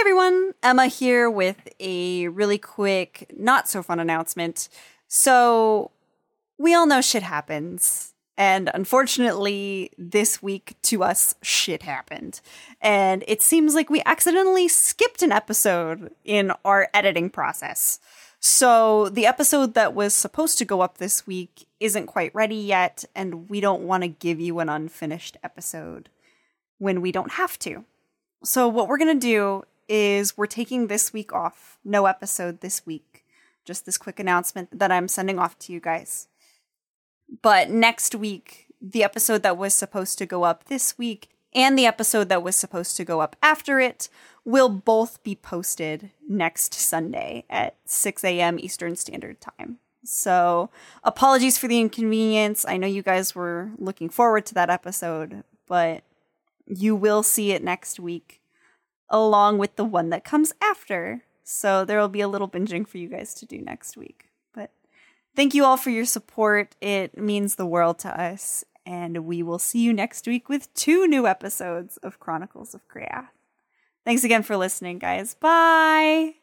everyone, Emma here with a really quick, not so fun announcement. So, we all know shit happens. And unfortunately, this week to us, shit happened. And it seems like we accidentally skipped an episode in our editing process. So, the episode that was supposed to go up this week isn't quite ready yet, and we don't want to give you an unfinished episode when we don't have to. So, what we're going to do is we're taking this week off. No episode this week. Just this quick announcement that I'm sending off to you guys. But next week, the episode that was supposed to go up this week and the episode that was supposed to go up after it will both be posted next Sunday at 6 a.m. Eastern Standard Time. So, apologies for the inconvenience. I know you guys were looking forward to that episode, but you will see it next week along with the one that comes after. So, there will be a little binging for you guys to do next week. But thank you all for your support. It means the world to us. And we will see you next week with two new episodes of Chronicles of Chreathe. Thanks again for listening, guys. Bye.